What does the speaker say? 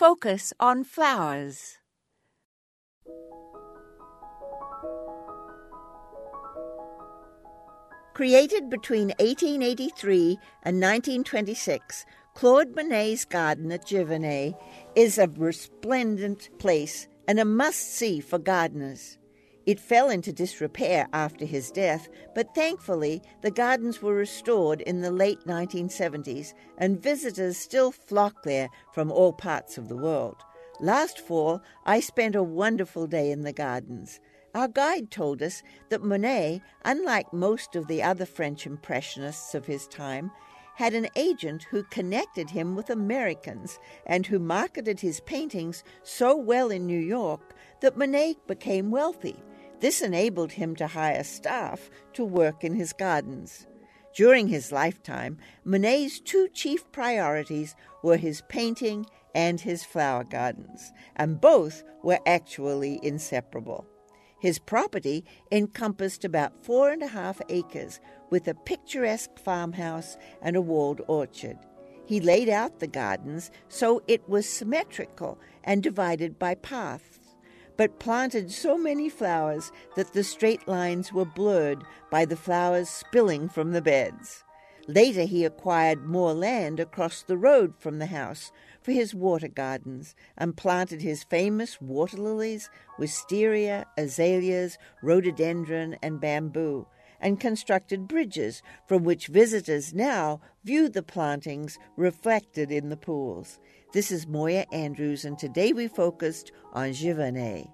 focus on flowers. Created between 1883 and 1926, Claude Monet's garden at Giverny is a resplendent place and a must see for gardeners. It fell into disrepair after his death, but thankfully the gardens were restored in the late 1970s and visitors still flock there from all parts of the world. Last fall, I spent a wonderful day in the gardens. Our guide told us that Monet, unlike most of the other French Impressionists of his time, had an agent who connected him with Americans and who marketed his paintings so well in New York that Monet became wealthy. This enabled him to hire staff to work in his gardens. During his lifetime, Monet's two chief priorities were his painting and his flower gardens, and both were actually inseparable. His property encompassed about four and a half acres with a picturesque farmhouse and a walled orchard. He laid out the gardens so it was symmetrical and divided by paths, but planted so many flowers that the straight lines were blurred by the flowers spilling from the beds. Later, he acquired more land across the road from the house for his water gardens and planted his famous water lilies, wisteria, azaleas, rhododendron, and bamboo, and constructed bridges from which visitors now view the plantings reflected in the pools. This is Moya Andrews, and today we focused on Giverny.